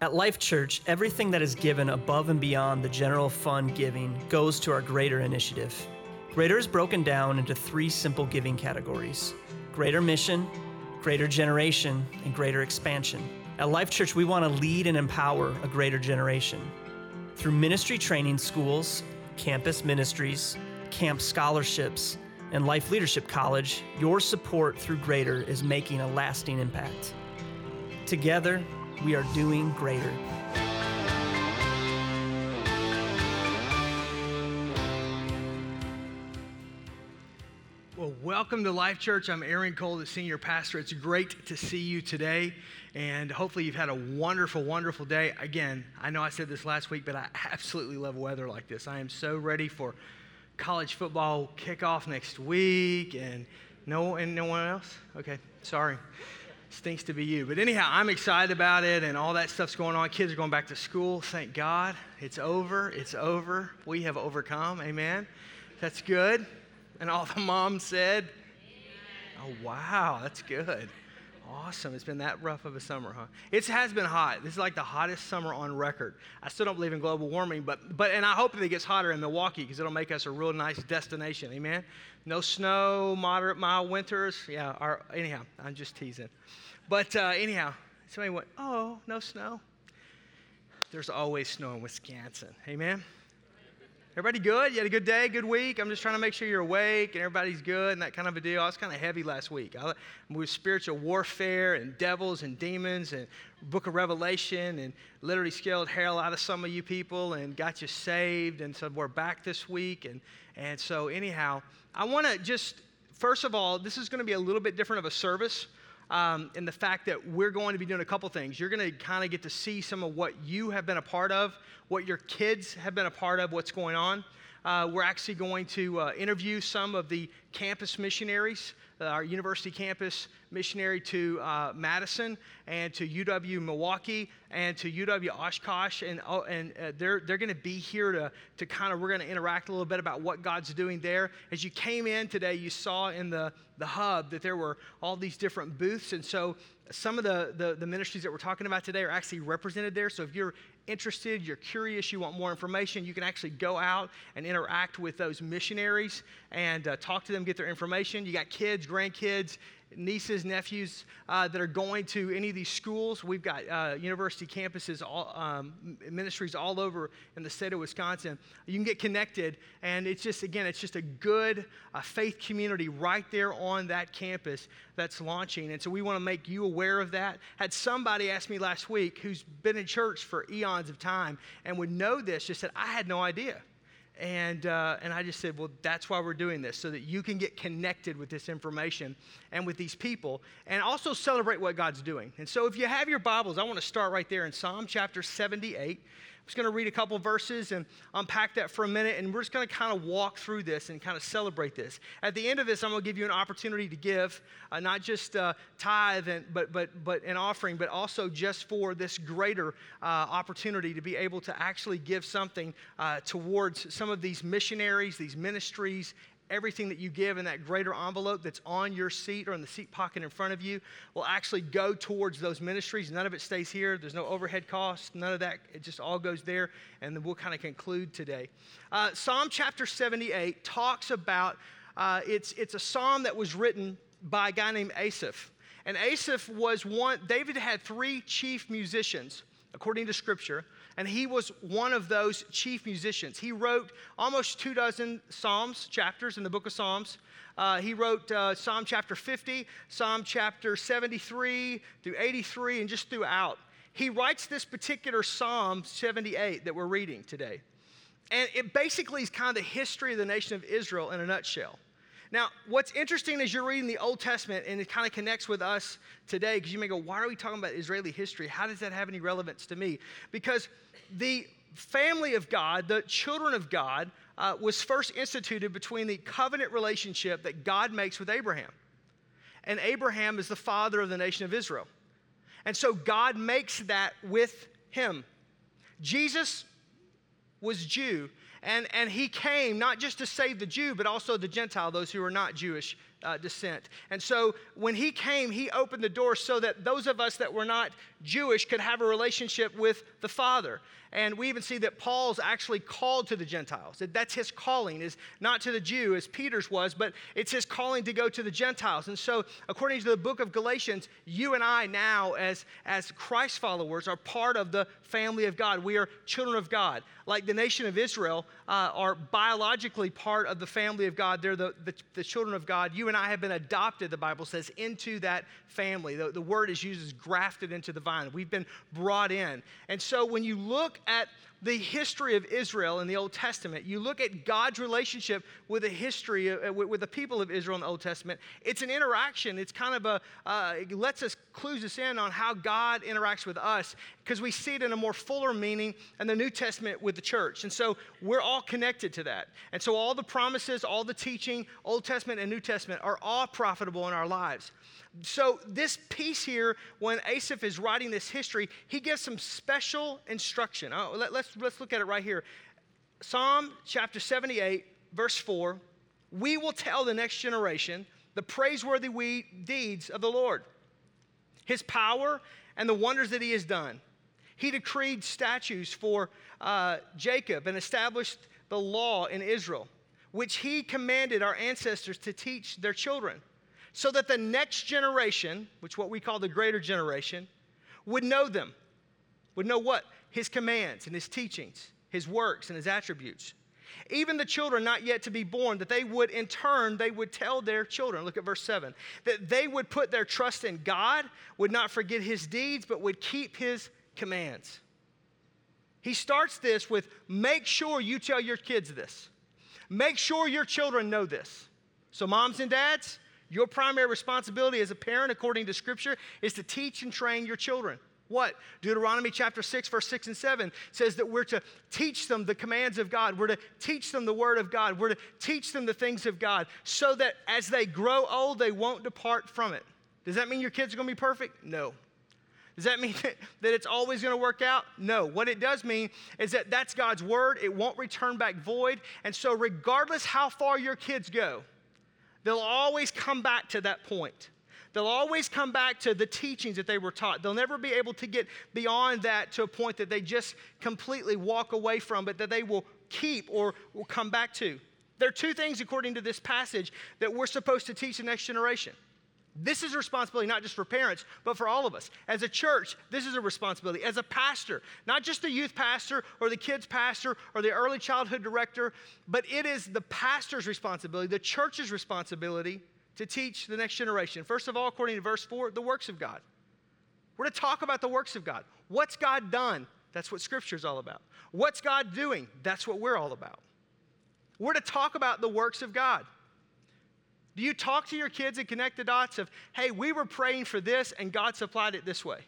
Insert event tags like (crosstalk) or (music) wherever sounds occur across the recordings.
At Life Church, everything that is given above and beyond the general fund giving goes to our Greater initiative. Greater is broken down into three simple giving categories greater mission, greater generation, and greater expansion. At Life Church, we want to lead and empower a greater generation. Through ministry training schools, campus ministries, camp scholarships, and Life Leadership College, your support through Greater is making a lasting impact. Together, we are doing greater. Well, welcome to Life Church. I'm Aaron Cole, the senior pastor. It's great to see you today, and hopefully, you've had a wonderful, wonderful day. Again, I know I said this last week, but I (laughs) absolutely love weather like this. I am so ready for college football kickoff next week, and no, and no one else. Okay, sorry stinks to be you. But anyhow, I'm excited about it and all that stuff's going on. Kids are going back to school. Thank God. It's over. It's over. We have overcome. Amen. That's good. And all the moms said, Oh, wow, that's good. Awesome. It's been that rough of a summer, huh? It has been hot. This is like the hottest summer on record. I still don't believe in global warming, but, but and I hope that it gets hotter in Milwaukee because it'll make us a real nice destination. Amen? No snow, moderate, mild winters. Yeah, our, anyhow, I'm just teasing. But uh, anyhow, somebody went, oh, no snow. There's always snow in Wisconsin. Amen? Everybody good? You had a good day, good week? I'm just trying to make sure you're awake and everybody's good and that kind of a deal. I was kind of heavy last week. I was spiritual warfare and devils and demons and book of Revelation and literally scared hell out of some of you people and got you saved. And so we're back this week. And, and so, anyhow, I want to just, first of all, this is going to be a little bit different of a service. Um, and the fact that we're going to be doing a couple things. You're going to kind of get to see some of what you have been a part of what your kids have been a part of, what's going on. Uh, we're actually going to uh, interview some of the campus missionaries, our university campus missionary to uh, Madison and to UW Milwaukee and to UW Oshkosh. And, oh, and uh, they're, they're going to be here to, to kind of, we're going to interact a little bit about what God's doing there. As you came in today, you saw in the, the hub that there were all these different booths. And so some of the, the, the, ministries that we're talking about today are actually represented there. So if you're interested, you're curious, you want more information, you can actually go out and interact with those missionaries and uh, talk to them, get their information. You got kids, grandkids, nieces, nephews uh, that are going to any of these schools. We've got uh, university campuses, all, um, ministries all over in the state of Wisconsin. You can get connected, and it's just, again, it's just a good uh, faith community right there on that campus that's launching. And so we want to make you aware of that. Had somebody asked me last week who's been in church for eons of time and would know this, just said, I had no idea. And, uh, and I just said, well, that's why we're doing this, so that you can get connected with this information and with these people, and also celebrate what God's doing. And so, if you have your Bibles, I want to start right there in Psalm chapter 78 just going to read a couple verses and unpack that for a minute, and we're just going to kind of walk through this and kind of celebrate this. At the end of this, I'm going to give you an opportunity to give, uh, not just uh, tithe, and, but, but, but an offering, but also just for this greater uh, opportunity to be able to actually give something uh, towards some of these missionaries, these ministries, everything that you give in that greater envelope that's on your seat or in the seat pocket in front of you will actually go towards those ministries. None of it stays here. There's no overhead costs, none of that. It just all goes there. And then we'll kind of conclude today. Uh, psalm chapter 78 talks about uh, it's, it's a psalm that was written by a guy named Asaph. And Asaph was one, David had three chief musicians, according to scripture and he was one of those chief musicians. He wrote almost two dozen Psalms, chapters in the book of Psalms. Uh, he wrote uh, Psalm chapter 50, Psalm chapter 73 through 83, and just throughout. He writes this particular Psalm 78 that we're reading today. And it basically is kind of the history of the nation of Israel in a nutshell. Now, what's interesting is you're reading the Old Testament and it kind of connects with us today because you may go, why are we talking about Israeli history? How does that have any relevance to me? Because the family of God, the children of God, uh, was first instituted between the covenant relationship that God makes with Abraham. And Abraham is the father of the nation of Israel. And so God makes that with him. Jesus was Jew, and, and he came not just to save the Jew, but also the Gentile, those who are not Jewish uh, descent. And so when he came, he opened the door so that those of us that were not Jewish could have a relationship with the Father. And we even see that Paul's actually called to the Gentiles. That that's his calling, is not to the Jew as Peter's was, but it's his calling to go to the Gentiles. And so, according to the book of Galatians, you and I now, as, as Christ followers, are part of the family of God. We are children of God. Like the nation of Israel uh, are biologically part of the family of God. They're the, the, the, children of God. You and I have been adopted, the Bible says, into that family. The, the word is used as grafted into the vine. We've been brought in. And so when you look at the history of Israel in the Old Testament, you look at God's relationship with the history, uh, with, with, the people of Israel in the Old Testament, it's an interaction. It's kind of a, uh, it lets us, clues us in on how God interacts with us because we see it in a more fuller meaning in the New Testament with the church. And so we're all connected to that. And so all the promises, all the teaching, Old Testament and New Testament, are all profitable in our lives. So, this piece here, when Asaph is writing this history, he gives some special instruction. Oh, let, let's, let's look at it right here. Psalm chapter 78, verse 4 We will tell the next generation the praiseworthy we, deeds of the Lord, his power, and the wonders that he has done. He decreed statutes for uh, Jacob and established the law in Israel, which he commanded our ancestors to teach their children so that the next generation, which what we call the greater generation, would know them. Would know what? His commands and his teachings, his works and his attributes. Even the children not yet to be born, that they would in turn, they would tell their children, look at verse 7, that they would put their trust in God, would not forget his deeds, but would keep his commands. He starts this with make sure you tell your kids this. Make sure your children know this. So, moms and dads, your primary responsibility as a parent, according to Scripture, is to teach and train your children. What? Deuteronomy chapter 6, verse 6 and 7 says that we're to teach them the commands of God. We're to teach them the word of God. We're to teach them the things of God so that as they grow old, they won't depart from it. Does that mean your kids are going to be perfect? No. Does that mean (laughs) that, it's always going to work out? No. What it does mean is that that's God's word. It won't return back void. And so, regardless how far your kids go, They'll always come back to that point. They'll always come back to the teachings that they were taught. They'll never be able to get beyond that to a point that they just completely walk away from, but that they will keep or will come back to. There are two things, according to this passage, that we're supposed to teach the next generation. This is a responsibility not just for parents, but for all of us. As a church, this is a responsibility. As a pastor, not just the youth pastor or the kids pastor or the early childhood director, but it is the pastor's responsibility, the church's responsibility to teach the next generation. First of all, according to verse 4, the works of God. We're to talk about the works of God. What's God done? That's what Scripture is all about. What's God doing? That's what we're all about. We're to talk about the works of God. Do you talk to your kids and connect the dots of, hey, we were praying for this and God supplied it this way?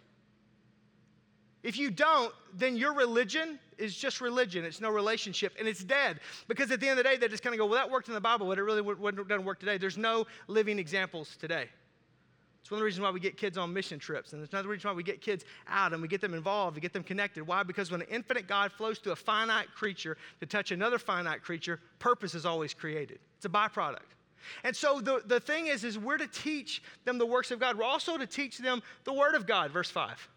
If you don't, then your religion is just religion. It's no relationship, and it's dead. Because at the end of the day, they just kind of go, well, that worked in the Bible, but it really doesn't work today. There's no living examples today. It's one of the reasons why we get kids on mission trips, and it's another reason why we get kids out and we get them involved, we get them connected. Why? Because when an infinite God flows through a finite creature to touch another finite creature, purpose is always created. It's a byproduct. And so the, the thing is, is we're to teach them the works of God. We're also to teach them the word of God, verse 5.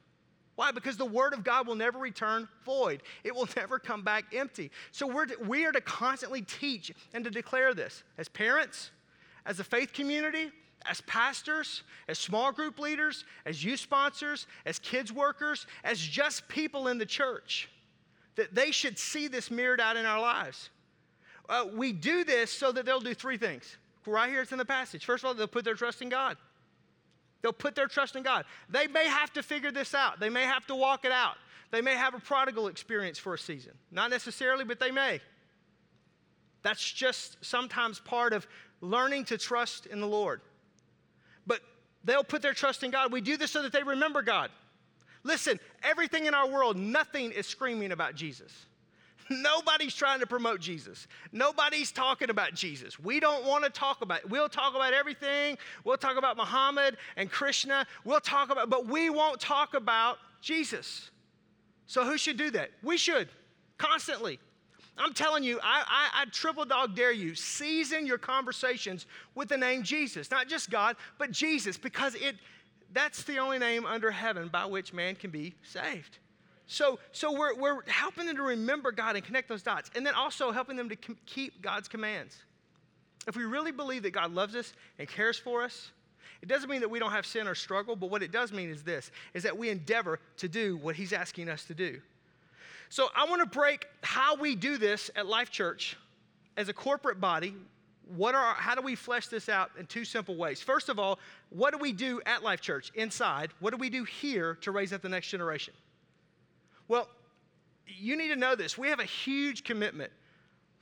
Why? Because the word of God will never return void. It will (laughs) never come back empty. So we're to, we are to constantly teach and to declare this as parents, as a faith community, as pastors, as small group leaders, as youth sponsors, as kids workers, as just people in the church, that they should see this mirrored out in our lives. Uh, we do this so that they'll do three things. Right here, it's in the passage. First of all, they'll put their trust in God. They'll put their trust in God. They may have to figure this out, they may have to walk it out. They may have a prodigal experience for a season. Not necessarily, but they may. That's just sometimes part of learning to trust in the Lord. But they'll put their trust in God. We do this so that they remember God. Listen, everything in our world, nothing is screaming about Jesus. Nobody's trying to promote Jesus. Nobody's talking about Jesus. We don't want to talk about it. We'll talk about everything. We'll talk about Muhammad and Krishna. We'll talk about, but we won't talk about Jesus. So who should do that? We should, constantly. I'm telling you, I, I, I, triple dog dare you, season your conversations with the name Jesus. Not just God, but Jesus, because it, that's the only name under heaven by which man can be saved. So, so we're, we're helping them to remember God and connect those dots, and then also helping them to com- keep God's commands. If we really believe that God loves us and cares for us, it doesn't mean that we don't have sin or struggle, but what it does mean is this, is that we endeavor to do what he's asking us to do. So I want to break how we do this at Life Church as a corporate body. What are how do we flesh this out in two simple ways? First of all, what do we do at Life Church inside? What do we do here to raise up the next generation? Well, you need to know this. We have a huge commitment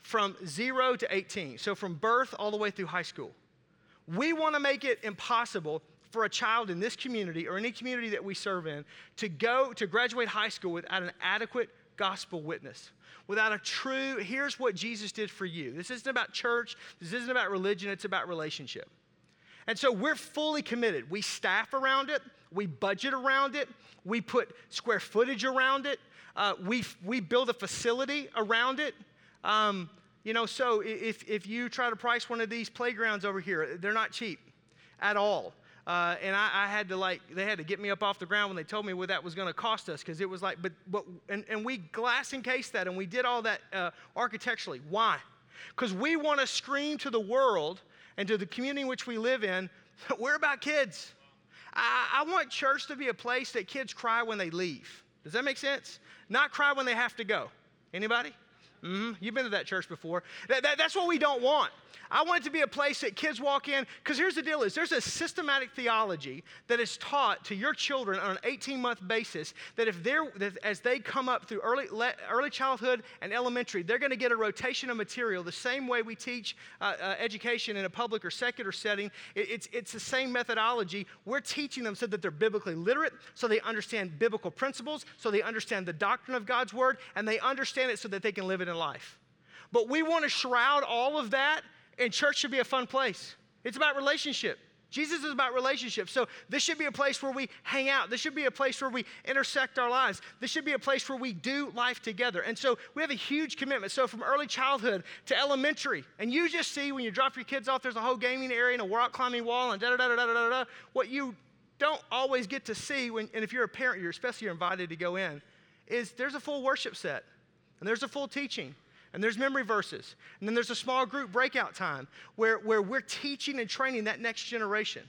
from 0 to 18. So from birth all the way through high school. We want to make it impossible for a child in this community or any community that we serve in to go to graduate high school without an adequate gospel witness, without a true, here's what Jesus did for you. This isn't about church, this isn't about religion, it's about relationship. And so we're fully committed. We staff around it, we budget around it, we put square footage around it, uh, we, we build a facility around it. Um, you know, so if, if you try to price one of these playgrounds over here, they're not cheap at all. Uh, and I, I, had to like, they had to get me up off the ground when they told me what that was going to cost us because it was like, but, but and, and we glass encased that and we did all that uh, architecturally. Why? Because we want to scream to the world and to the community in which we live in, (laughs) we're about kids. I, I want church to be a place that kids cry when they leave. Does that make sense? Not cry when they have to go. Anybody? Mm-hmm. You've been to that church before. That, that, that's what we don't want. I want it to be a place that kids walk in, because here's the deal is there's a systematic theology that is taught to your children on an 18-month basis that if they're, that as they come up through early, early childhood and elementary, they're going to get a rotation of material the same way we teach uh, uh, education in a public or secular setting. It, it's, it's the same methodology. We're teaching them so that they're biblically literate, so they understand biblical principles, so they understand the doctrine of God's word, and they understand it so that they can live it in life. But we want to shroud all of that, and church should be a fun place. It's about relationship. Jesus is about relationships. So this should be a place where we hang out. This should be a place where we intersect our lives. This should be a place where we do life together. And so we have a huge commitment. So from early childhood to elementary, and you just see when you drop your kids off, there's a whole gaming area and a rock climbing wall and da da da da da da da. What you don't always get to see when, and if you're a parent, you're especially invited to go in, is there's a full worship set and there's a full teaching and there's memory verses. And then there's a small group breakout time where, where we're teaching and training that next generation.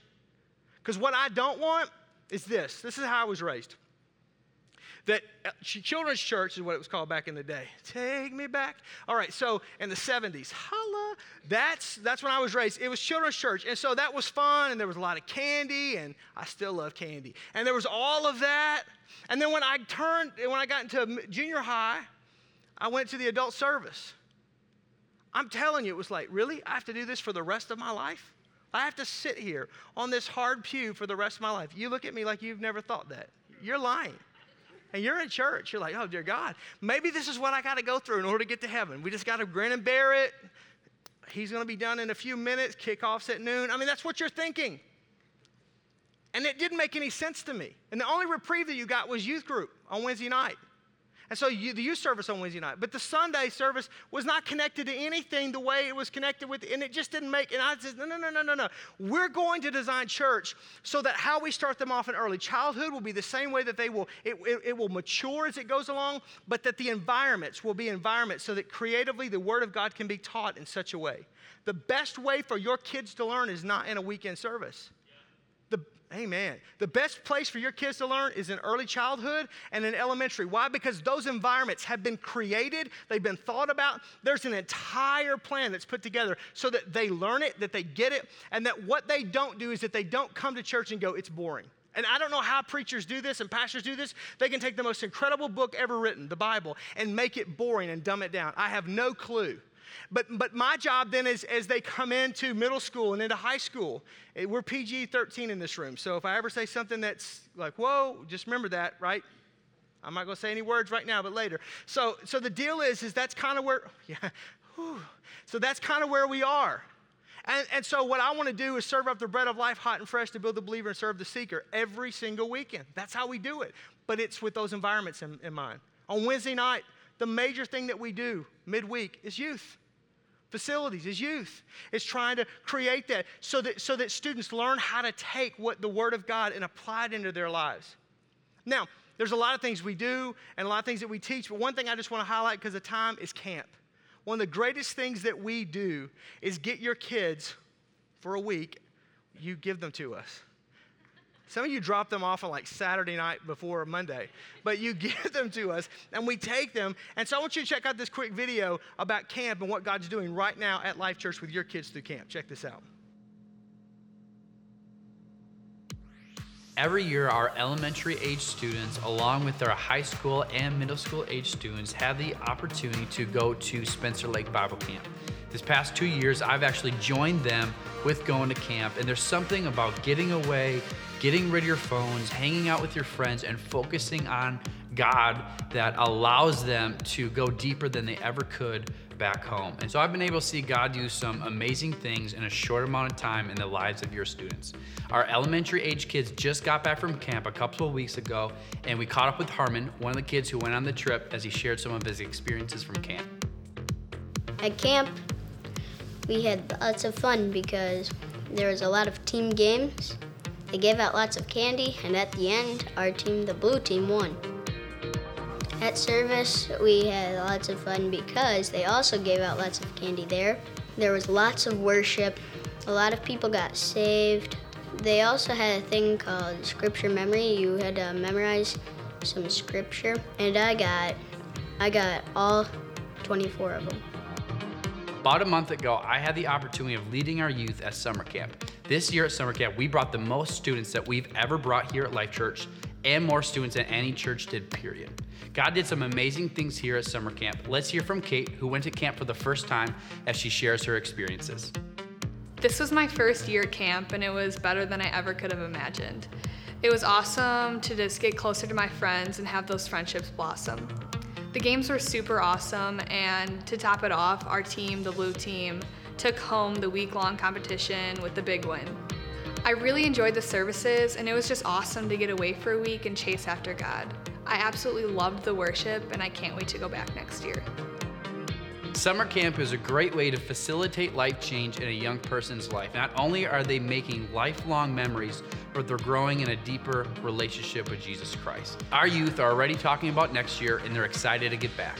Because what I don't want is this this is how I was raised. That uh, children's church is what it was called back in the day. Take me back. All right, so in the 70s, holla, that's, that's when I was raised. It was children's church. And so that was fun, and there was a lot of candy, and I still love candy. And there was all of that. And then when I turned, when I got into junior high, I went to the adult service. I'm telling you, it was like, really? I have to do this for the rest of my life? I have to sit here on this hard pew for the rest of my life. You look at me like you've never thought that. You're lying. And you're in church. You're like, oh, dear God, maybe this is what I got to go through in order to get to heaven. We just got to grin and bear it. He's going to be done in a few minutes. Kickoff's at noon. I mean, that's what you're thinking. And it didn't make any sense to me. And the only reprieve that you got was youth group on Wednesday night. And so you, the youth service on Wednesday night, but the Sunday service was not connected to anything the way it was connected with, and it just didn't make. And I said, no, no, no, no, no, no. We're going to design church so that how we start them off in early childhood will be the same way that they will. It, it, it will mature as it goes along, but that the environments will be environments so that creatively the Word of God can be taught in such a way. The best way for your kids to learn is not in a weekend service. Amen. The best place for your kids to learn is in early childhood and in elementary. Why? Because those environments have been created, they've been thought about. There's an entire plan that's put together so that they learn it, that they get it, and that what they don't do is that they don't come to church and go, it's boring. And I don't know how preachers do this and pastors do this. They can take the most incredible book ever written, the Bible, and make it boring and dumb it down. I have no clue. But, but my job then is as they come into middle school and into high school, eh, we're PG 13 in this room. So if I ever say something that's like, whoa, just remember that, right? I'm not going to say any words right now, but later. So, so the deal is, is that's kind of where, (laughs) yeah, whew, so that's kind of where we are. And, and so what I want to do is serve up the bread of life hot and fresh to build the believer and serve the seeker every single weekend. That's how we do it. But it's with those environments in, in mind. On Wednesday night, the major thing that we do midweek is youth. Facilities is youth. It's trying to create that so that, so that students learn how to take what the Word of God and apply it into their lives. Now, there's a lot of things we do and a lot of things that we teach, but one thing I just want to highlight because of time is camp. One of the greatest things that we do is get your kids for a week, you give them to us. Some of you drop them off on like Saturday night before Monday, but you (laughs) give them to us and we take them. And so I want you to check out this quick video about camp and what God's doing right now at Life Church with your kids through camp. Check this out. Every year, our elementary age students, along with our high school and middle school age students, have the opportunity to go to Spencer Lake Bible Camp. This past two years, I've actually joined them with going to camp, and there's something about getting away, getting rid of your phones, hanging out with your friends, and focusing on God that allows them to go deeper than they ever could back home. And so I've been able to see God do some amazing things in a short amount of time in the lives of your students. Our elementary age kids just got back from camp a couple of weeks ago, and we caught up with Harmon, one of the kids who went on the trip, as he shared some of his experiences from camp. At camp, we had lots of fun because there was a lot of team games. They gave out lots of candy, and at the end, our team, the blue team, won. At service, we had lots of fun because they also gave out lots of candy there. There was lots of worship. A lot of people got saved. They also had a thing called scripture memory. You had to memorize some scripture, and I got I got all 24 of them. About a month ago, I had the opportunity of leading our youth at summer camp. This year at summer camp, we brought the most students that we've ever brought here at Life Church and more students than any church did, period. God did some amazing things here at summer camp. Let's hear from Kate, who went to camp for the first time, as she shares her experiences. This was my first year at camp, and it was better than I ever could have imagined. It was awesome to just get closer to my friends and have those friendships blossom. The games were super awesome, and to top it off, our team, the blue team, took home the week long competition with the big win. I really enjoyed the services, and it was just awesome to get away for a week and chase after God. I absolutely loved the worship, and I can't wait to go back next year. Summer camp is a great way to facilitate life change in a young person's life. Not only are they making lifelong memories, but they're growing in a deeper relationship with Jesus Christ. Our youth are already talking about next year, and they're excited to get back.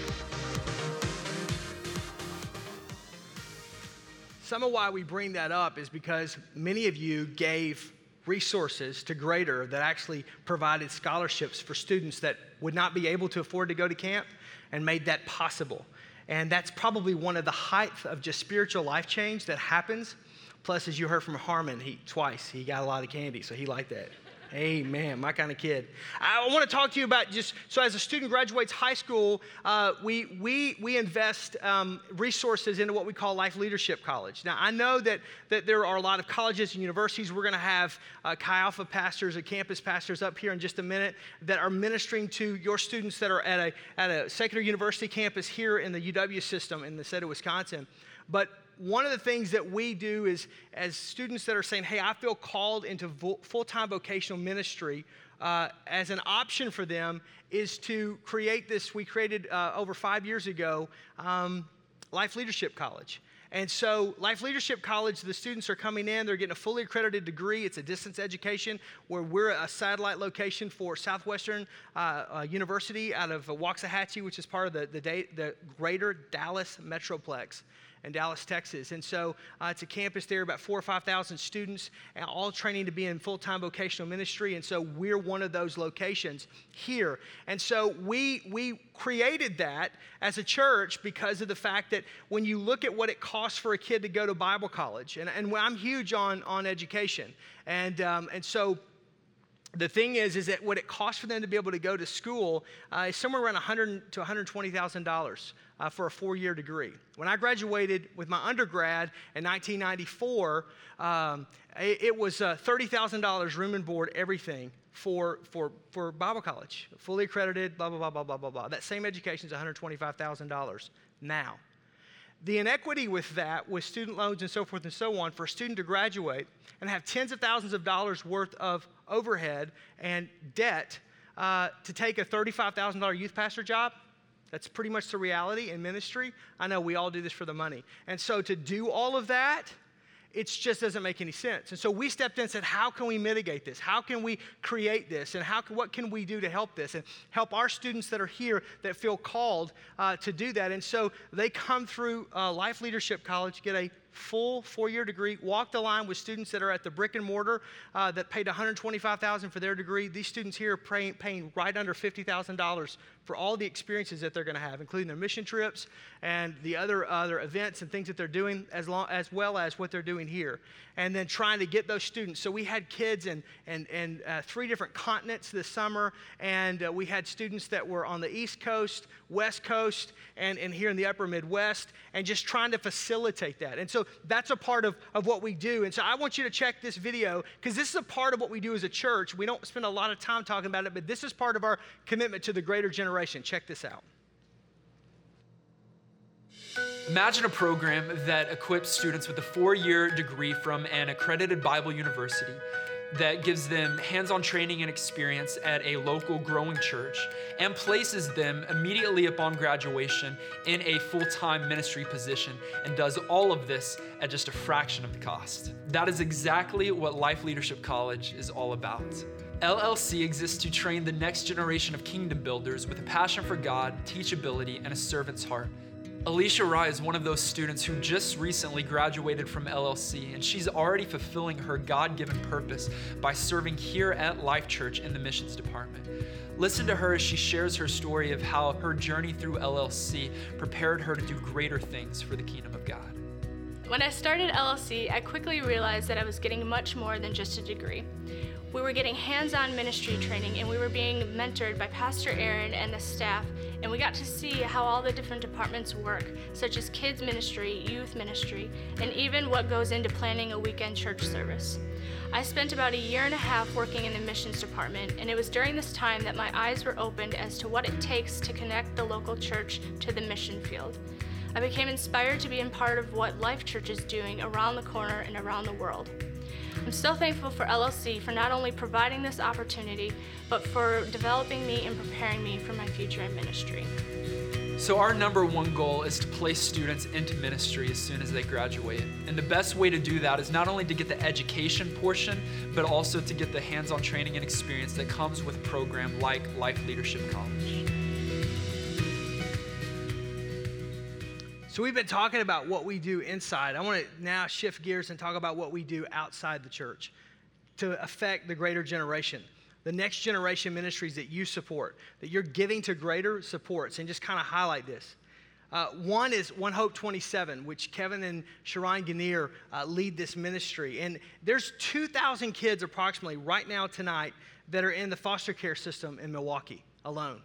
Some of why we bring that up is because many of you gave resources to Greater that actually provided scholarships for students that would not be able to afford to go to camp and made that possible. And that's probably one of the heights of just spiritual life change that happens. Plus, as you heard from Harmon, he twice he got a lot of candy, so he liked that. Amen. My kind of kid. I want to talk to you about just so as a student graduates high school, uh, we, we, we invest um, resources into what we call Life Leadership College. Now, I know that, that there are a lot of colleges and universities. We're going to have uh, Chi Alpha pastors and campus pastors up here in just a minute that are ministering to your students that are at a, at a secular university campus here in the UW system in the state of Wisconsin. But one of the things that we do is, as students that are saying, hey, I feel called into vo- full time vocational ministry, uh, as an option for them is to create this. We created uh, over five years ago um, Life Leadership College. And so, Life Leadership College, the students are coming in, they're getting a fully accredited degree. It's a distance education where we're a satellite location for Southwestern uh, uh, University out of Waxahachie, which is part of the, the, the greater Dallas Metroplex in Dallas, Texas. And so uh, it's a campus there, about four or 5,000 students, all training to be in full time vocational ministry. And so we're one of those locations here. And so we, we created that as a church because of the fact that when you look at what it costs for a kid to go to Bible college, and, and I'm huge on, on education. And, um, and so the thing is, is that what it costs for them to be able to go to school uh, is somewhere around 100 to 120 thousand uh, for a four-year degree. When I graduated with my undergrad in 1994, um, it, it, was uh, thirty thousand dollars room and board, everything for for for Bible college, fully accredited. Blah blah blah blah blah blah blah. That same education is 125 thousand dollars now. The inequity with that, with student loans and so forth and so on, for a student to graduate and have tens of thousands of dollars worth of overhead and debt uh, to take a $35,000 youth pastor job, That's pretty much the reality in ministry. I know we all do this for the money. And so to do all of that, it just doesn't make any sense. And so we stepped in and said, how can we mitigate this? How can we create this? And how what can we do to help this? And help our students that are here that feel called uh, to do that. And so they come through uh, Life Leadership College, get a full four-year degree, walk the line with students that are at the brick and mortar uh, that paid 125000 for their degree. These students here are paying, paying right under $50,000 for all the experiences that they're going to have, including their mission trips and the other, other events and things that they're doing, as, long, as well as what they're doing here. And then trying to get those students. So we had kids in, in, in uh, three different continents this summer, and uh, we had students that were on the East Coast, West Coast, and, and here in the upper Midwest, and just trying to facilitate that. And so that's a part of, of what we do. And so I want you to check this video because this is a part of what we do as a church. We don't spend a lot of time talking about it, but this is part of our commitment to the greater generation. Check this out. Imagine a program that equips students with a four year degree from an accredited Bible university that gives them hands on training and experience at a local growing church and places them immediately upon graduation in a full time ministry position and does all of this at just a fraction of the cost. That is exactly what Life Leadership College is all about. LLC exists to train the next generation of kingdom builders with a passion for God, teachability, and a servant's heart. Alicia Rye is one of those students who just recently graduated from LLC, and she's already fulfilling her God given purpose by serving here at Life Church in the missions department. Listen to her as she shares her story of how her journey through LLC prepared her to do greater things for the kingdom of God. When I started LLC, I quickly realized that I was getting much more than just a degree. We were getting hands on ministry training and we were being mentored by Pastor Aaron and the staff, and we got to see how all the different departments work, such as kids ministry, youth ministry, and even what goes into planning a weekend church service. I spent about a year and a half working in the missions department, and it was during this time that my eyes were opened as to what it takes to connect the local church to the mission field. I became inspired to be a part of what Life Church is doing around the corner and around the world. I'm so thankful for LLC for not only providing this opportunity, but for developing me and preparing me for my future in ministry. So, our number one goal is to place students into ministry as soon as they graduate. And the best way to do that is not only to get the education portion, but also to get the hands on training and experience that comes with a program like Life Leadership College. So, we've been talking about what we do inside. I want to now shift gears and talk about what we do outside the church to affect the greater generation, the next generation ministries that you support, that you're giving to greater supports, and just kind of highlight this. Uh, one is One Hope 27, which Kevin and Sharon Ganir uh, lead this ministry. And there's 2,000 kids approximately right now tonight that are in the foster care system in Milwaukee alone.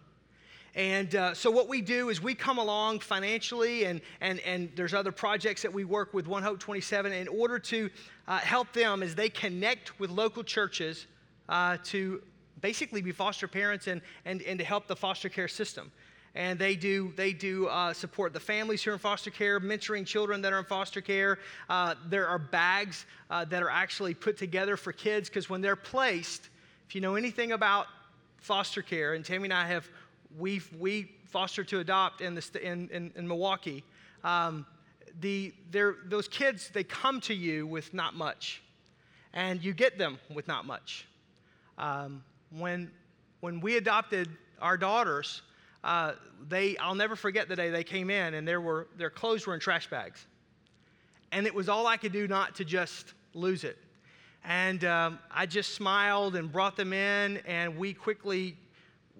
And uh, so, what we do is we come along financially, and, and, and there's other projects that we work with One Hope 27 in order to uh, help them as they connect with local churches uh, to basically be foster parents and, and, and to help the foster care system. And they do, they do uh, support the families who are in foster care, mentoring children that are in foster care. Uh, there are bags uh, that are actually put together for kids because when they're placed, if you know anything about foster care, and Tammy and I have we we foster to adopt in, the, in, in, in Milwaukee, um, the, those kids, they come to you with not much, and you get them with not much. Um, when, when we adopted our daughters, uh, they, I'll never forget the day they came in and there were, their clothes were in trash bags. And it was all I could do not to just lose it. And um, I just smiled and brought them in, and we quickly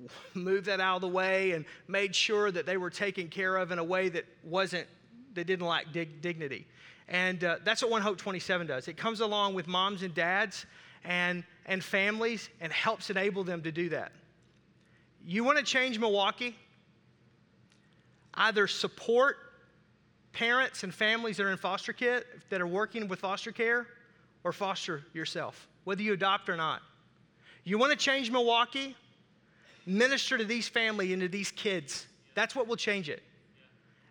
(laughs) moved that out of the way and made sure that they were taken care of in a way that wasn't, that didn't lack dig- dignity. And uh, that's what One Hope 27 does. It comes along with moms and dads and, and families and helps enable them to do that. You want to change Milwaukee? Either support parents and families that are in foster care, that are working with foster care, or foster yourself, whether you adopt or not. You want to change Milwaukee? Minister to these families and to these kids. That's what will change it.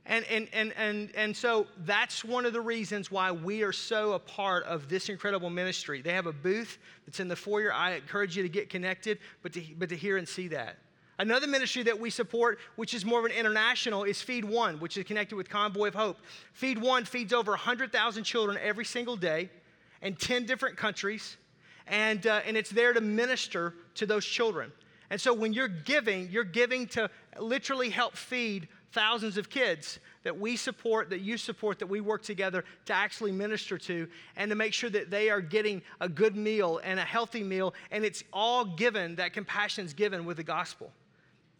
And, and, and, and, and so that's one of the reasons why we are so a part of this incredible ministry. They have a booth that's in the foyer. I encourage you to get connected, but to, but to hear and see that. Another ministry that we support, which is more of an international, is Feed One, which is connected with Convoy of Hope. Feed One feeds over 100,000 children every single day in 10 different countries, and, uh, and it's there to minister to those children. And so when you're giving, you're giving to literally help feed thousands of kids that we support, that you support, that we work together to actually minister to, and to make sure that they are getting a good meal and a healthy meal, and it's all given, that compassion is given with the gospel.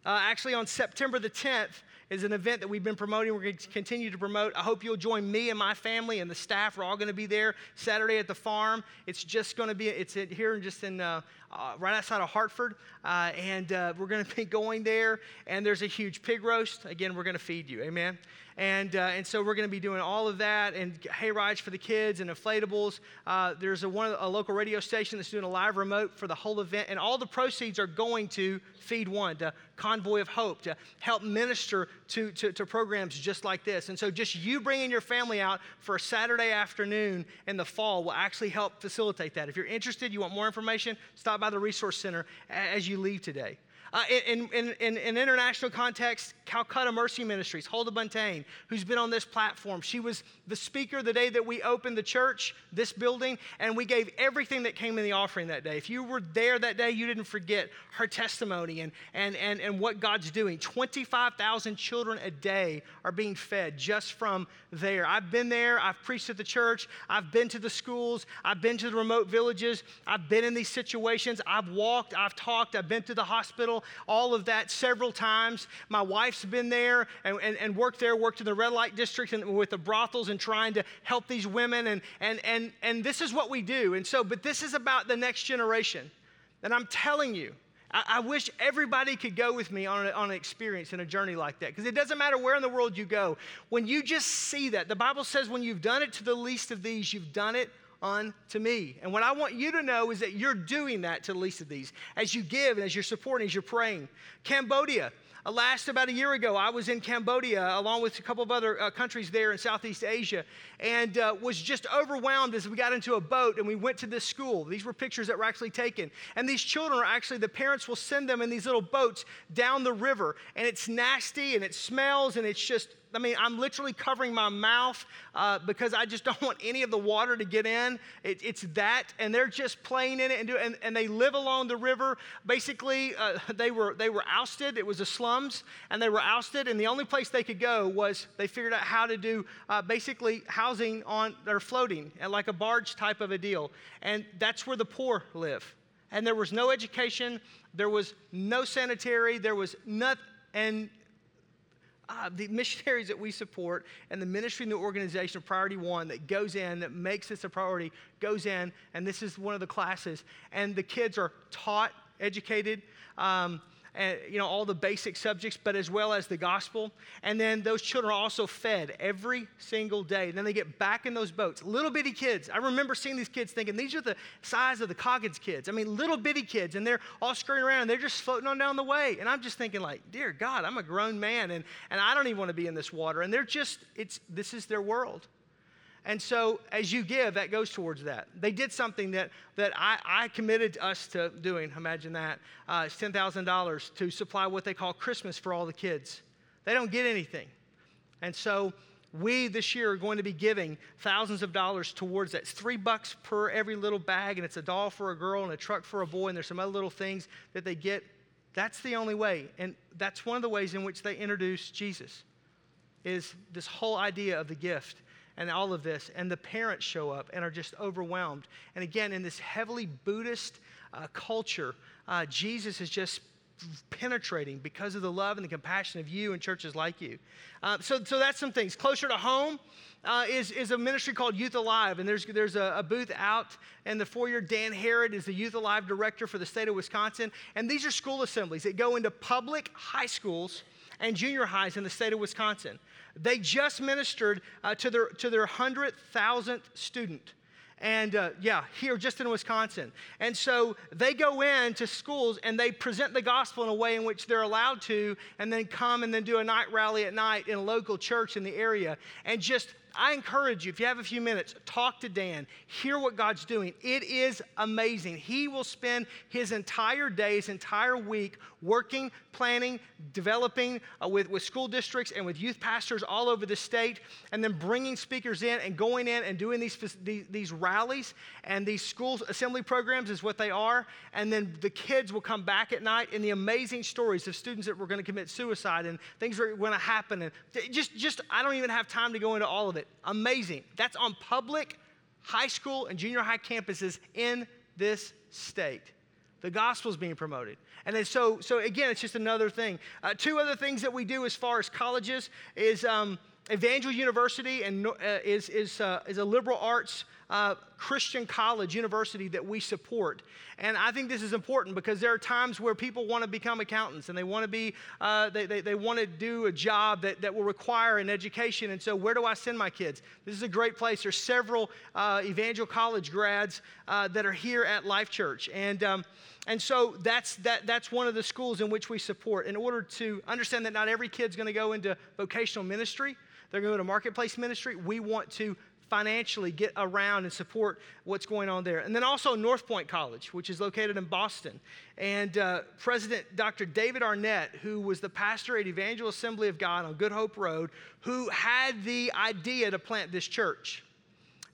Uh, actually, on September the 10th, is an event that we've been promoting. We're going to continue to promote. I hope you'll join me and my family and the staff. We're all going to be there Saturday at the farm. It's just going to be, it's here just in, uh, uh, right outside of Hartford. Uh, and uh, we're going (laughs) to be going there. And there's a huge pig roast. Again, we're going to feed you. Amen. And, uh, and so we're going to be doing all of that and hay rides for the kids and inflatables. Uh, there's a, one, a local radio station that's doing a live remote for the whole event. And all the proceeds are going to Feed One, to Convoy of Hope, to help minister to, to, to programs just like this. And so just you bringing your family out for a Saturday afternoon in the fall will actually help facilitate that. If you're interested, you want more information, stop by the Resource Center as you leave today. Uh, in, in, in, in, international context, Calcutta Mercy Ministries, Huldah Buntain, who's been on this platform, she was the speaker the day that we opened the church, this building, and we gave everything that came in the offering that day. If you were there that day, you didn't forget her testimony and, and, and, and what God's doing. 25,000 children a day are being fed just from there. I've been there, I've preached at the church, I've been to the schools, I've been to the remote villages, I've been in these situations, I've walked, I've talked, I've been to the hospital all of that several times. My wife's been there and, and, and worked there, worked in the red light district and with the brothels and trying to help these women. And, and, and, and this is what we do. And so, but this is about the next generation. And I'm telling you, I, wish everybody could go with me on, a, on an experience and a journey like that because it doesn't matter where in the world you go. When you just see that, the Bible says, when you've done it to the least of these, you've done it unto me. And what I want you to know is that you're doing that to the least of these as you give and as you're supporting, as you're praying. Cambodia. Uh, last about a year ago, I was in Cambodia along with a couple of other uh, countries there in Southeast Asia and uh, was just overwhelmed as we got into a boat and we went to this school. These were pictures that were actually taken. And these children are actually, the parents will send them in these little boats down the river. And it's nasty and it smells and it's just I mean, I'm literally covering my mouth uh, because I just (laughs) don't want any of the water to get in. It, it's that, and they're just playing in it and do, and, and they live along the river. Basically, uh, (laughs) they were they were ousted. It was the slums, and they were ousted, and the only place they could go was they figured out how to do uh, basically housing on they're floating like a barge type of a deal, and that's where the poor live. And there was no education, there was no sanitary, there was nothing, and uh, the missionaries that we support and the ministry and the organization of Priority One that goes in, that makes this a priority, goes in, and this is one of the classes. And the kids are taught, educated, um, and, you know, all the basic subjects, but as well as the gospel. And then those children are also fed every single day. And then they get back in those boats. Little bitty kids. I remember seeing these kids thinking, these are the size of the Coggins kids. I mean, little bitty kids, and they're all scurrying around and they're just floating on down the way. And I'm just thinking, like, dear God, I'm a grown man and, and I don't even want to be in this water. And they're just, it's this is their world. And so as you give, that goes towards that. They did something that, that I, I committed us to doing. Imagine that. Uh, it's $10,000 to supply what they call Christmas for all the kids. They don't get anything. And so we this year are going to be giving thousands of dollars towards that. It's three bucks per every little bag, and it's a doll for a girl and a truck for a boy, and there's some other little things that they get. That's the only way. And that's one of the ways in which they introduce Jesus, is this whole idea of the gift and all of this, and the parents show up and are just overwhelmed. And again, in this heavily Buddhist uh, culture, uh, Jesus is just penetrating because of the love and the compassion of you and churches like you. Uh, so, so that's some things. Closer to home uh, is, is a ministry called Youth Alive, and there's, there's a, a booth out in the foyer. Dan Harrod is the Youth Alive director for the state of Wisconsin, and these are school assemblies that go into public high schools and junior highs in the state of Wisconsin. They just ministered uh, to their, to their 100,000th student. And uh, yeah, here just in Wisconsin. And so they go in to schools and they present the gospel in a way in which they're allowed to, and then come and then do a night rally at night in a local church in the area and just I encourage you, if you have a few minutes, talk to Dan, hear what God's doing. It is amazing. He will spend his entire day, his entire week working, planning, developing uh, with, with school districts and with youth pastors all over the state, and then bringing speakers in and going in and doing these, these, these rallies. And these school assembly programs is what they are. And then the kids will come back at night and the amazing stories of students that were going to commit suicide and things are going to happen. And just, just, I don't even have time to go into all of it. Amazing. That's on public high school and junior high campuses in this state. The gospel is being promoted. And then so, so again, it's just another thing. Uh, two other things that we do as far as colleges is um, Evangel University and uh, is, is, uh, is a liberal arts uh, Christian college, university that we support. And I think this is important because there are times where people want to become accountants and they want to be, uh, they, they, they want to do a job that, that will require an education. And so, where do I send my kids? This is a great place. There's several uh, Evangel College grads uh, that are here at Life Church. And, um, and so that's, that, that's one of the schools in which we support. In order to understand that not every kid's going to go into vocational ministry, they're going to go to marketplace ministry. We want to financially get around and support what's going on there. And then also North Point College, which is located in Boston. And uh, President Dr. David Arnett, who was the pastor at Evangel Assembly of God on Good Hope Road, who had the idea to plant this church.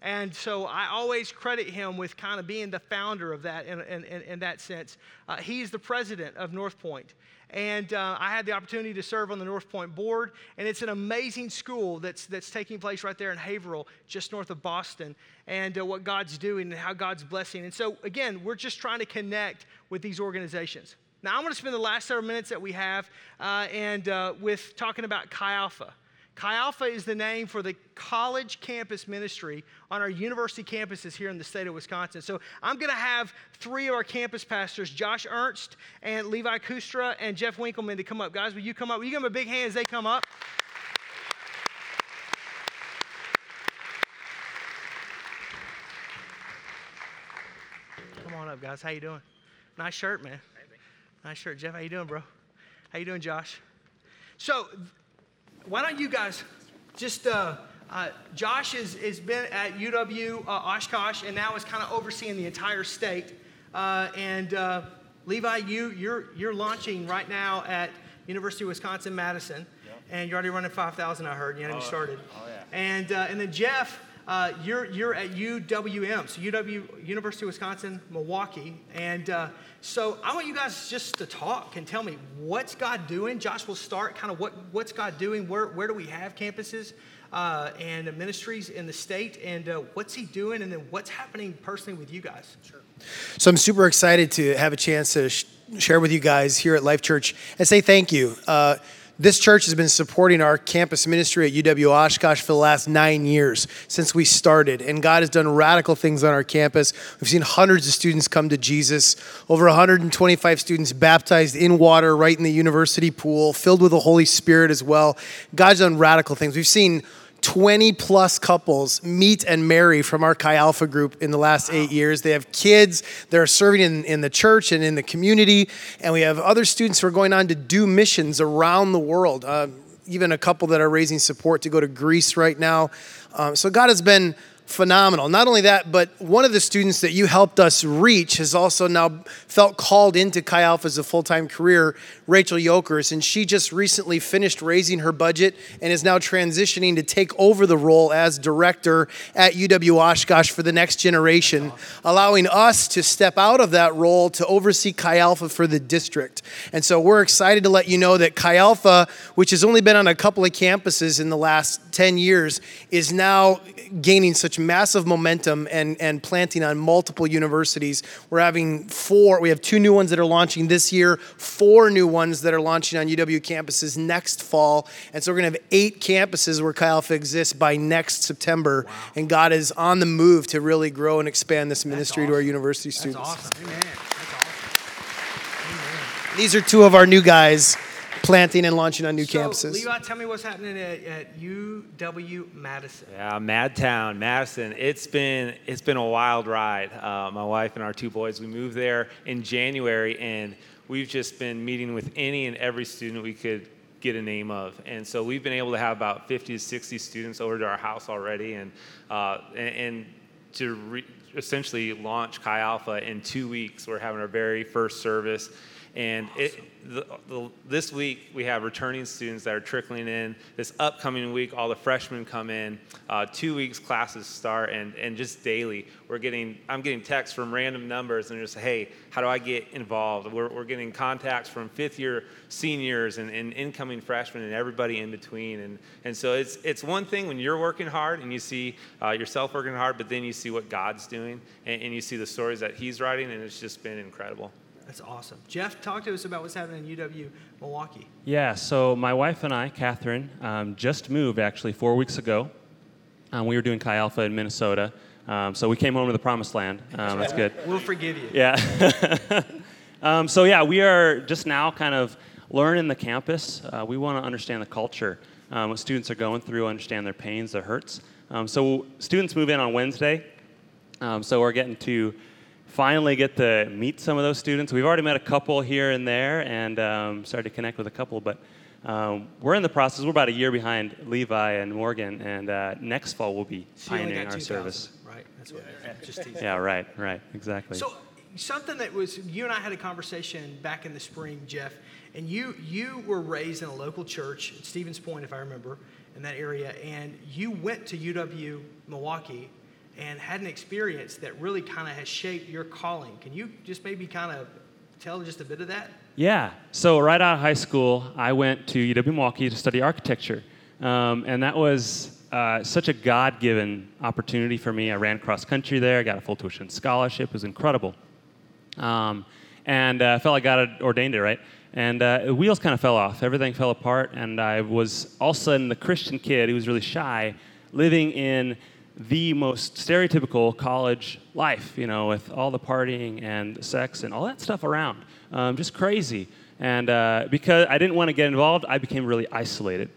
And so I always credit him with kind of being the founder of that in, in, in that sense. Uh, he's the president of North Point. And uh, I had the opportunity to serve on the North Point board. And it's an amazing school that's, that's taking place right there in Haverhill, just north of Boston, and uh, what God's doing and how God's blessing. And so, again, we're just trying to connect with these organizations. Now, I'm going to spend the last several minutes that we have uh, and uh, with talking about Chi Alpha. Chi Alpha is the name for the college campus ministry on our university campuses here in the state of Wisconsin. So I'm going to have three of our campus pastors, Josh Ernst and Levi Kustra and Jeff Winkleman, to come up. Guys, will you come up? Will you give them a big hand as they come up? Come on up, guys. How you doing? Nice shirt, man. Nice shirt. Jeff, how you doing, bro? How you doing, Josh? So why don't you guys just, uh, uh, Josh has, has been at UW uh, Oshkosh and now is kind of overseeing the entire state. Uh, and uh, Levi, you, you're, you're launching right now at University of Wisconsin Madison. Yep. And you're already running 5,000, I heard. You haven't oh, started. Oh, yeah. And, uh, and then Jeff, uh, you're, you're at UWM, so UW, University of Wisconsin, Milwaukee. And uh, so I want you guys just to talk and tell me what's God doing. Josh will start kind of what, what's God doing, where, where do we have campuses uh, and ministries in the state, and uh, what's He doing, and then what's happening personally with you guys. Sure. So I'm super excited to have a chance to sh- share with you guys here at Life Church and say thank you. This church has been supporting our campus ministry at UW Oshkosh for the last nine years since we started. And God has done radical things on our campus. We've seen hundreds of students come to Jesus, over 125 students baptized in water right in the university pool, filled with the Holy Spirit as well. God's done radical things. We've seen 20 plus couples meet and marry from our Chi Alpha group in the last eight years. They have kids that are serving in, in the church and in the community. And we have other students who are going on to do missions around the world. Uh, even a couple that are raising support to go to Greece right now. Um, so God has been phenomenal. Not only that, but one of the students that you helped us reach has also now felt called into Chi Alpha as a full time career, Rachel Yokers, and she just recently finished raising her budget and is now transitioning to take over the role as director at UW Oshkosh for the next generation, allowing us to step out of that role to oversee Chi Alpha for the district. And so we're excited to let you know that Chi Alpha, which has only been on a couple of campuses in the last 10 years, is now gaining such such massive momentum and, and planting on multiple universities. We're having four, we have two new ones that are launching this year, four new ones that are launching on UW campuses next fall. And so we're going to have eight campuses where Chi Alpha exists by next September. Wow. And God is on the move to really grow and expand this ministry awesome. to our university students. Awesome. Amen. That's awesome. Amen. These are two of our new guys planting and launching on new so, campuses. Levi, tell me what's happening at, at UW Madison. Yeah, Madtown, Madison. It's been it's been a wild ride. Uh, my wife and our two boys. We moved there in January, and we've just been meeting with any and every student we could get a name of. And so we've been able to have about 50 to 60 students over to our house already, and uh, and, and, to re- essentially launch Chi Alpha in two weeks. We're having our very first service. And awesome. it, the, the, this week we have returning students that are trickling in. This upcoming week, all the freshmen come in. Uh, two weeks classes start, and, and just daily we're getting. I'm getting texts from random numbers, and just hey, how do I get involved? We're, we're getting contacts from fifth year seniors and, and incoming freshmen and everybody in between. And and so it's it's one thing when you're working hard and you see uh, yourself working hard, but then you see what God's doing, and, and you see the stories that He's writing, and it's just been incredible. That's awesome. Jeff, talk to us about what's happening in UW Milwaukee. Yeah, so my wife and I, Catherine, um, just moved actually four weeks ago. Um, we were doing Chi Alpha in Minnesota. Um, so we came home to the promised land. Um, that's good. We'll forgive you. Yeah. (laughs) Um, so, yeah, we are just now kind of learning the campus. Uh, we want to understand the culture, um, what students are going through, understand their pains, their hurts. so, students move in on Wednesday. so, we're getting to finally get to meet some of those students. We've already met a couple here and there and um, started to connect with a couple, but um, we're in the process. We're about a year behind Levi and Morgan, and uh, next fall we'll be pioneering our service. Right, that's what yeah. just teasing. Yeah, right, right, exactly. So something that was you and I had a conversation back in the spring, Jeff, and you you were raised in a local church at Stevens Point, if I remember, in that area, and you went to UW Milwaukee and had an experience that really kind of has shaped your calling. Can you just maybe kind of tell just a bit of that? Yeah. So, right out of high school, I went to UW Milwaukee to study architecture. Um, and that was uh, such a God given opportunity for me. I ran cross country there, I got a full tuition scholarship. It was incredible. Um, and uh, I felt like God ordained it, right? And uh, the wheels kind of fell off. Everything fell apart. And I was all of a sudden the Christian kid who was really shy living in the most stereotypical college life, you know, with all the partying and sex and all that stuff around. Um, just crazy. And uh, because I didn't want to get involved, I became really isolated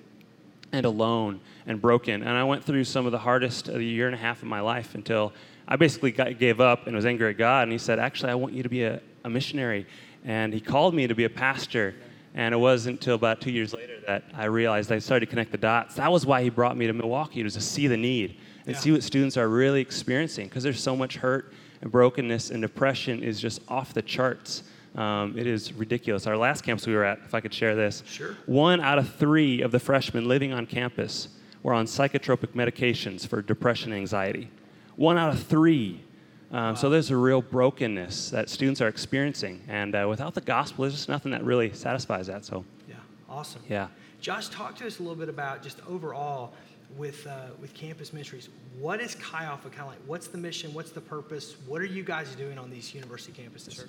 and alone and broken. And I went through some of the hardest of the year and a half of my life until I basically got, gave up and was angry at God. And He said, Actually, I want you to be a, a missionary. And He called me to be a pastor. And it wasn't until about two years later that I realized I started to connect the dots. That was why He brought me to Milwaukee, was to see the need and yeah. see what students are really experiencing because there's so much hurt and brokenness and depression is just off the charts. Um, it is ridiculous. Our last campus we were at, if I could share this, sure. one out of three of the freshmen living on campus were on psychotropic medications for depression and anxiety. One out of three. Um, wow. So there's a real brokenness that students are experiencing, and uh, without the gospel, there's just nothing that really satisfies that. So, yeah, awesome. Yeah. Josh, talk to us a little bit about just overall with, uh, with campus ministries. What is Chi Alpha kind of like? What's the mission? What's the purpose? What are you guys doing on these university campuses?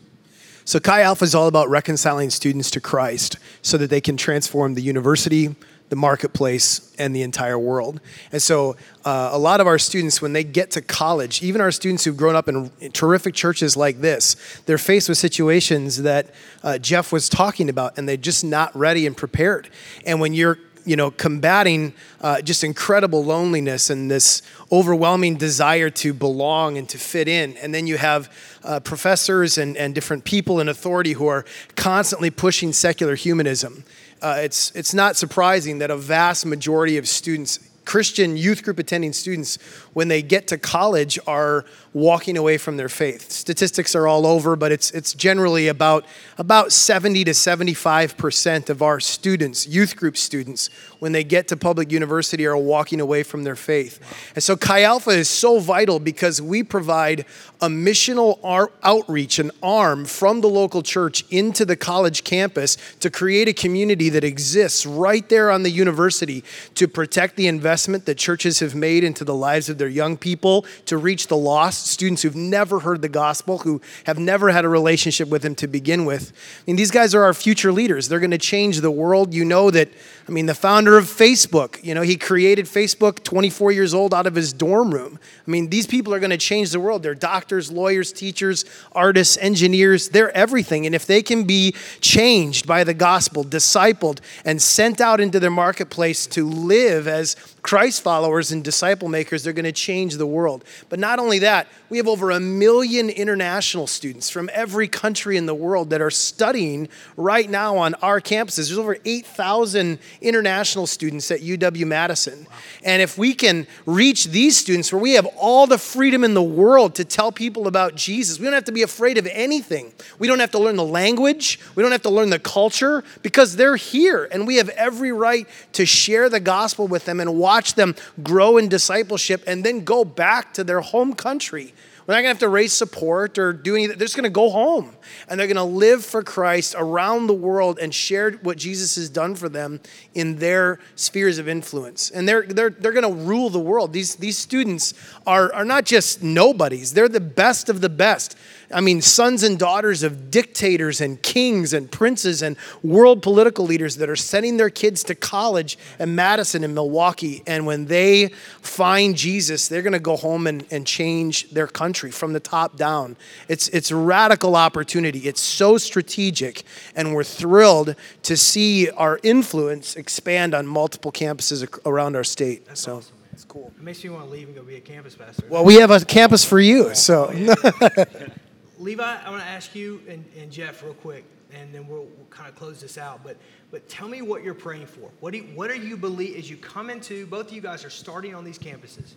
So, Chi Alpha is all about reconciling students to Christ so that they can transform the university, the marketplace, and the entire world. And so, uh, a lot of our students, when they get to college, even our students who've grown up in terrific churches like this, they're faced with situations that uh, Jeff was talking about, and they're just not ready and prepared. And when you're you know, combating uh, just incredible loneliness and this overwhelming desire to belong and to fit in. And then you have uh, professors and, and different people in authority who are constantly pushing secular humanism. Uh, it's, it's not surprising that a vast majority of students Christian youth group attending students, when they get to college, are walking away from their faith. Statistics are all over, but it's, it's generally about, about 70 to 75% of our students, youth group students, when they get to public university, are walking away from their faith. And so Chi Alpha is so vital because we provide a missional outreach, an arm from the local church into the college campus to create a community that exists right there on the university to protect the investment that churches have made into the lives of their young people, to reach the lost students who've never heard the gospel, who have never had a relationship with Him to begin with. I mean, these guys are our future leaders. They're going to change the world. You know that I mean, the founder of Facebook, you know, he created Facebook 24 years old out of his dorm room. I mean, these people are going to change the world. They're doctors, lawyers, teachers, artists, engineers, they're everything. And if they can be changed by the gospel, discipled, and sent out into their marketplace to live as Christ followers and disciple makers, they're going to change the world. But not only that, we have over a million international students from every country in the world that are studying right now on our campuses. There's over 8,000 international students at UW Madison. And if we can reach these students where we have all the freedom in the world to tell people about Jesus, we don't have to be afraid of anything. We don't have to learn the language, we don't have to learn the culture because they're here and we have every right to share the gospel with them and watch them grow in discipleship and then go back to their home country. We're not going to have to raise support or do anything. They're just going to go home and they're going to live for Christ around the world and share what Jesus has done for them in their spheres of influence. And they're, they're, they're going to rule the world. These, these students are, are not just nobodies, they're the best of the best. I mean, sons and daughters of dictators and kings and princes and world political leaders that are sending their kids to college in Madison and Milwaukee. And when they find Jesus, they're going to go home and, and change their country from the top down. It's, it's a radical opportunity. It's so strategic. And we're thrilled to see our influence expand on multiple campuses around our state. That's so. Awesome. It's cool. It makes you want to leave and go be a campus pastor. Well, we have a campus for you, so. Oh, (laughs) Levi, I want to ask you and, and Jeff real quick, and then we'll, we'll, kind of close this out. But but tell me what you're praying for. What do you, what are you believe as you come into? Both of you guys are starting on these campuses.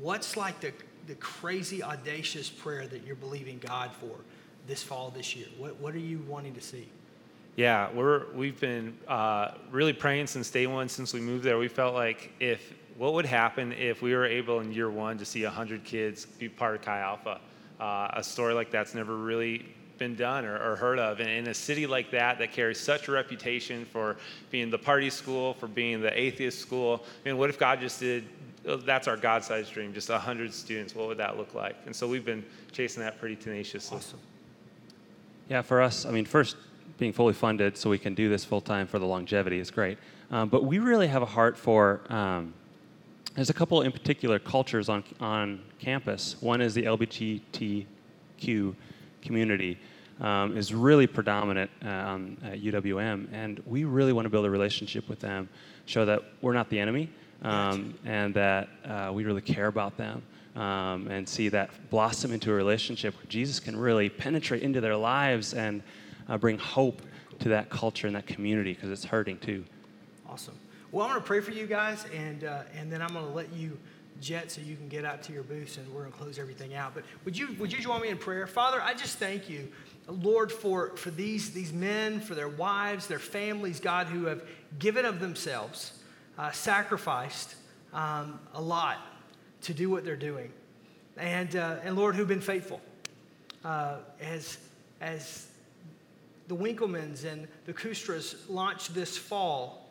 What's like the the crazy audacious prayer that you're believing God for this fall this year? What what are you wanting to see? Yeah, we're we've been uh, really praying since day one, since we moved there. We felt like if what would happen if we were able in year one to see 100 kids be part of Chi Alpha uh, a story like that's never really been done or, or, heard of. And in a city like that, that carries such a reputation for being the party school, for being the atheist school, I mean, what if God just did? Uh, that's our God-sized dream, just 100 students. What would that look like? And so we've been chasing that pretty tenaciously. Awesome. Yeah, for us, I mean, first, being fully funded so we can do this full time for the longevity is great. Um, but we really have a heart for um, there's a couple in particular cultures on, on campus. One is the LGBTQ community um, is really predominant uh, on, at UWM, and we really want to build a relationship with them, show that we're not the enemy, um, and that uh, we really care about them, um, and see that blossom into a relationship where Jesus can really penetrate into their lives and uh, bring hope to that culture and that community because it's hurting too. Awesome. Well, I'm going to pray for you guys, and, uh, and then I'm going to let you jet so you can get out to your booths, and we're going to close everything out. But would you, would you join me in prayer? Father, I just thank you, Lord, for, for these, these men, for their wives, their families, God, who have given of themselves, uh, sacrificed um, a lot to do what they're doing. And, uh, and Lord, who've been faithful. Uh, as, as the Winkelmans and the Kustras launched this fall,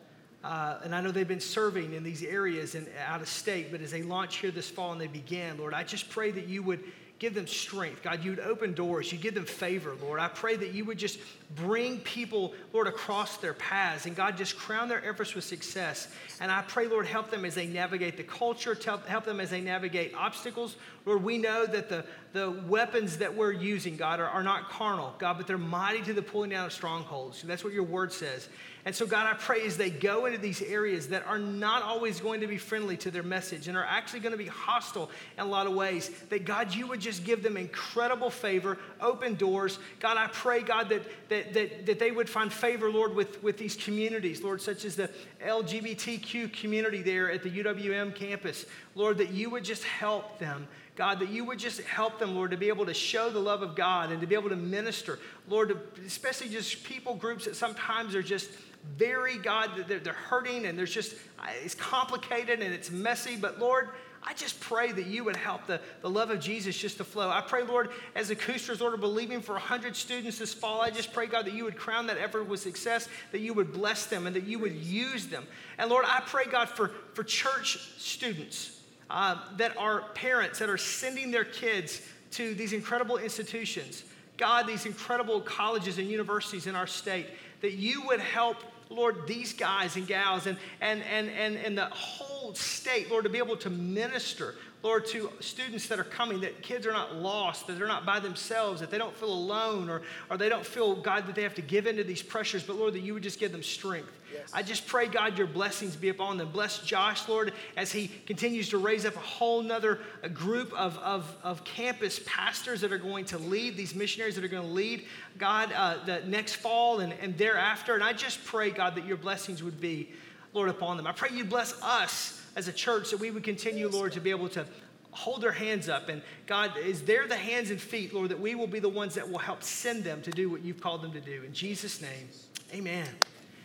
uh, and I know they've been serving in these areas and out of state, but as they launch here this fall and they begin, Lord, I just pray that you would give them strength. God, you would open doors. You'd give them favor, Lord. I pray that you would just bring people, Lord, across their paths. And God, just crown their efforts with success. And I pray, Lord, help them as they navigate the culture, help them as they navigate obstacles. Lord, we know that the, the weapons that we're using, God, are, are not carnal, God, but they're mighty to the pulling down of strongholds. that's what your word says. And so, God, I pray as they go into these areas that are not always going to be friendly to their message and are actually going to be hostile in a lot of ways, that God, you would just give them incredible favor, open doors. God, I pray, God, that, that, that, that they would find favor, Lord, with, with these communities, Lord, such as the LGBTQ community there at the UWM campus. Lord, that you would just help them. God, that you would just help them, Lord, to be able to show the love of God and to be able to minister. Lord, especially just people groups that sometimes are just very, God, they're, they're hurting and there's just, it's complicated and it's messy. But Lord, I just pray that you would help the, the love of Jesus just to flow. I pray, Lord, as the Kustras, Lord, are believing for 100 students this fall, I just pray, God, that you would crown that effort with success, that you would bless them, and that you would use them. And Lord, I pray, God, for, for church students uh, that are parents that are sending their kids to these incredible institutions. God, these incredible colleges and universities in our state, that you would help Lord, these guys and gals and, and, and, and, and the whole state, Lord, to be able to minister, Lord, to students that are coming, that kids are not lost, that they're not by themselves, that they don't feel alone, or, or they don't feel, God, that they have to give into these pressures, but Lord, that you would just give them strength. Yes. I just pray, God, your blessings be upon them. Bless Josh, Lord, as he continues to raise up a whole nother group of, of, of campus pastors that are going to lead, these missionaries that are going to lead, God, uh, the next fall and, and thereafter. And I just pray, God, that your blessings would be, Lord, upon them. I pray you bless us as a church that we would continue, Lord, to be able to hold their hands up. And God, is there the hands and feet, Lord, that we will be the ones that will help send them to do what you've called them to do. In Jesus' name, amen.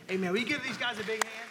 Amen. Will you give these guys a big hand?